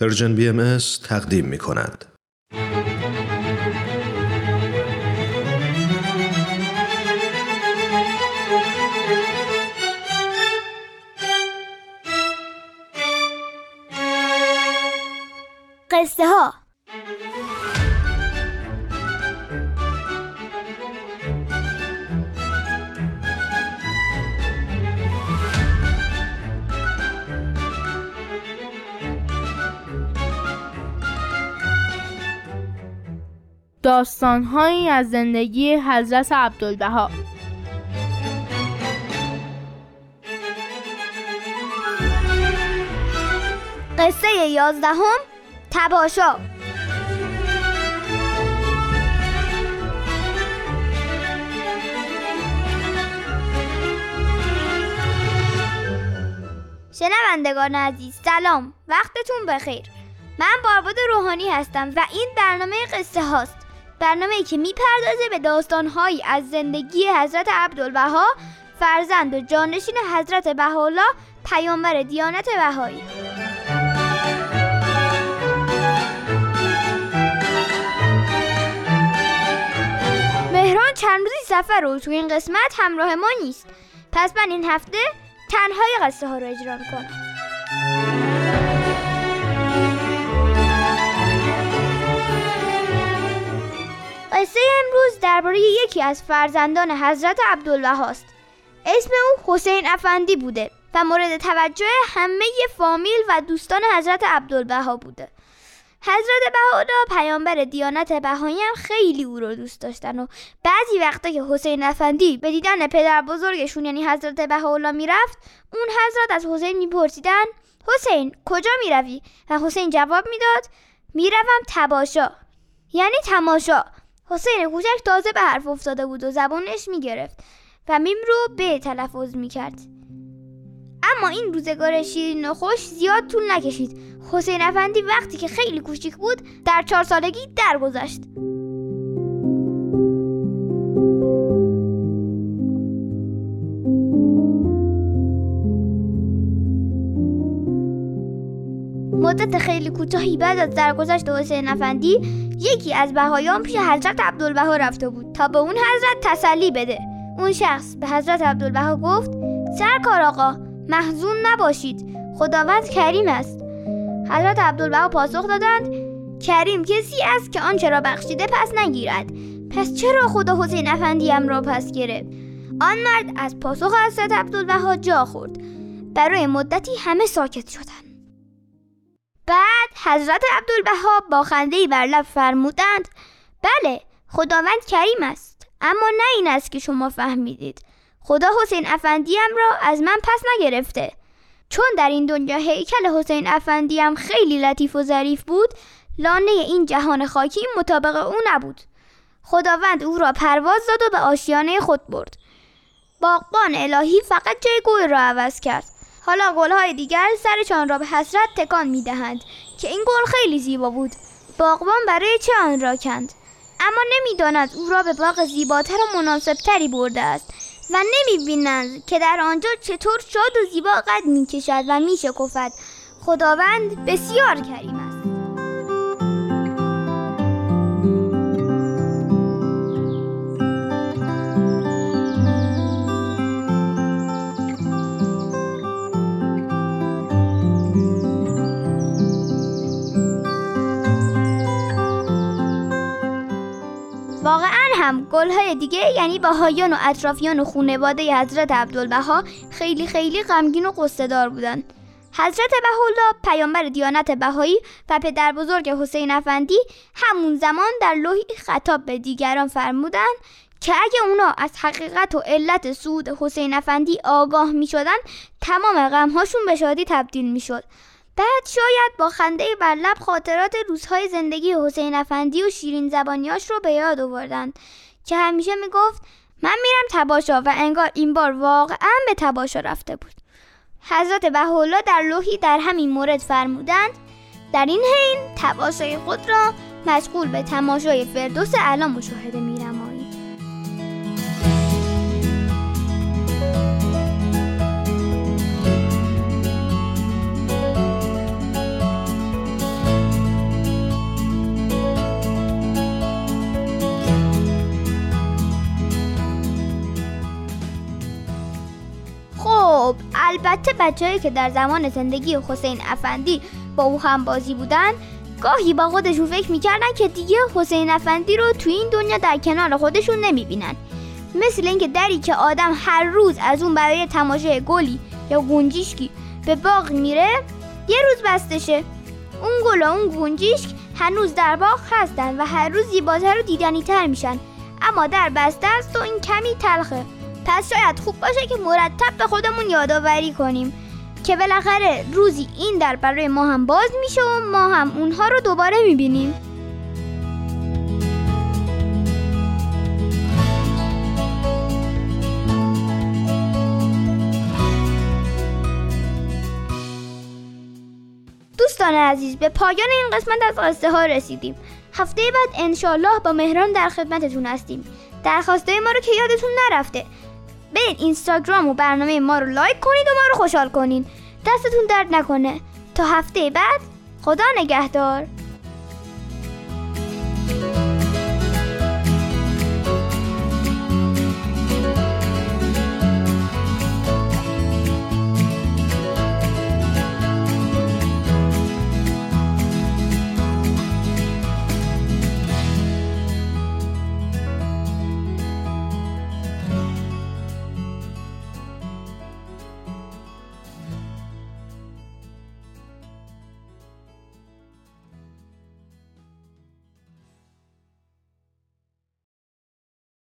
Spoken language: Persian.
پرژن بی تقدیم می کند. قصه ها داستانهایی از زندگی حضرت عبدالبها. قصه یازدهم تباشا. شنوندگان عزیز سلام. وقتتون بخیر. من بارباد روحانی هستم و این برنامه قصه هاست. برنامه که می‌پردازه به داستانهایی از زندگی حضرت عبدالبها فرزند و جانشین حضرت بهاءالله پیامبر دیانت بهایی. مهران چند روزی سفر رو تو این قسمت همراه ما نیست. پس من این هفته تنهای قصه ها رو اجرا می‌کنم. درباره یکی از فرزندان حضرت عبدالبهاست اسم او حسین افندی بوده و مورد توجه همه فامیل و دوستان حضرت عبدالبها بوده. حضرت بهاءالله پیامبر دیانت بهایی هم خیلی او رو دوست داشتن و بعضی وقتا که حسین افندی به دیدن پدر بزرگشون یعنی حضرت بهاءالله می‌رفت اون حضرت از حسین میپرسیدن حسین کجا می‌روی؟ و حسین جواب می‌داد می‌روم تباشا یعنی تماشا. حسین کوچک تازه به حرف افتاده بود و زبانش می‌گرفت و میم رو به تلفظ می‌کرد. اما این روزگار شیرین و خوش زیاد طول نکشید. حسین افندی وقتی که خیلی کوچیک بود در چهار سالگی درگذشت. مدت خیلی کوتاهی بعد از درگذشت حسین افندی یکی از بهایان پیش حضرت عبدالبها رفته بود تا به اون حضرت تسلی بده. اون شخص به حضرت عبدالبها گفت سرکار آقا محزون نباشید خداوند کریم است. حضرت عبدالبها پاسخ دادند کریم کسی است که آنچه را بخشیده پس نگیرد. پس چرا خدا حسین افندیم را پس گرفت؟ آن مرد از پاسخ حضرت عبدالبها جا خورد. برای مدتی همه ساکت شدند. حضرت عبدالبها با خنده بر لب فرمودند بله خداوند کریم است اما نه این است که شما فهمیدید. خدا حسین افندیم را از من پس نگرفته. چون در این دنیا هیکل حسین افندیم خیلی لطیف و ظریف بود لانه این جهان خاکی مطابق او نبود. خداوند او را پرواز داد و به آشیانه خود برد. باغبان الهی فقط جای گل را عوض کرد. حالا گلهای دیگر سرشان را به حسرت تکان می دهند که این گل خیلی زیبا بود. باغبان برای چه آن را کند؟ اما نمی‌داند او را به باغ زیباتر و مناسبتری برده است و نمی بینند که در آنجا چطور شاد و زیبا قد می کشد و می شکفد خداوند بسیار کریم است. واقعا هم گلهای دیگه یعنی بهایان و اطرافیان و خونواده حضرت عبدالبها خیلی خیلی غمگین و قصه دار بودن حضرت بهاءالله پیامبر دیانت بهایی و پدر بزرگ حسین افندی همون زمان در لوحی خطاب به دیگران فرمودند که اگه اونا از حقیقت و علت سود حسین افندی آگاه می شدن تمام غمهاشون به شادی تبدیل می شد بعد شاید با خنده بر لب خاطرات روزهای زندگی حسین افندی و شیرین زبانیاش رو به یاد آوردند که همیشه می‌گفت من میرم تباشا و انگار این بار واقعا به تباشا رفته بود. حضرت بهاءالله در لوحی در همین مورد فرمودند در این حین تباشای خود را مشغول به تماشای فردوس اعلی مشاهده می‌نمایید البته بچههایی که در زمان زندگی حسین افندی با او هم بازی بودن گاهی با خودشون فکر می‌کردن که دیگه حسین افندی رو تو این دنیا در کنار خودشون نمی‌بینن. مثل اینکه دری که آدم هر روز از اون برای تماشای گلی یا گونجیشکی به باغ میره یه روز بسته شه اون گل و اون گونجیشک هنوز در باغ هستن و هر روز زیباتر و دیدنی تر میشن. اما در بسته است و این کمی تلخه. پس شاید خوب باشه که مرتب به خودمون یادآوری کنیم که بالاخره روزی این در برای ما هم باز میشه و ما هم اونها رو دوباره می‌بینیم. دوستان عزیز به پایان این قسمت از قصه ها رسیدیم. هفته بعد انشالله با مهران در خدمتتون هستیم. درخواسته ما رو که یادتون نرفته. برید اینستاگرام و برنامه ما رو لایک کنید و ما رو خوشحال کنید دستتون درد نکنه. تا هفته بعد خدا نگهدار.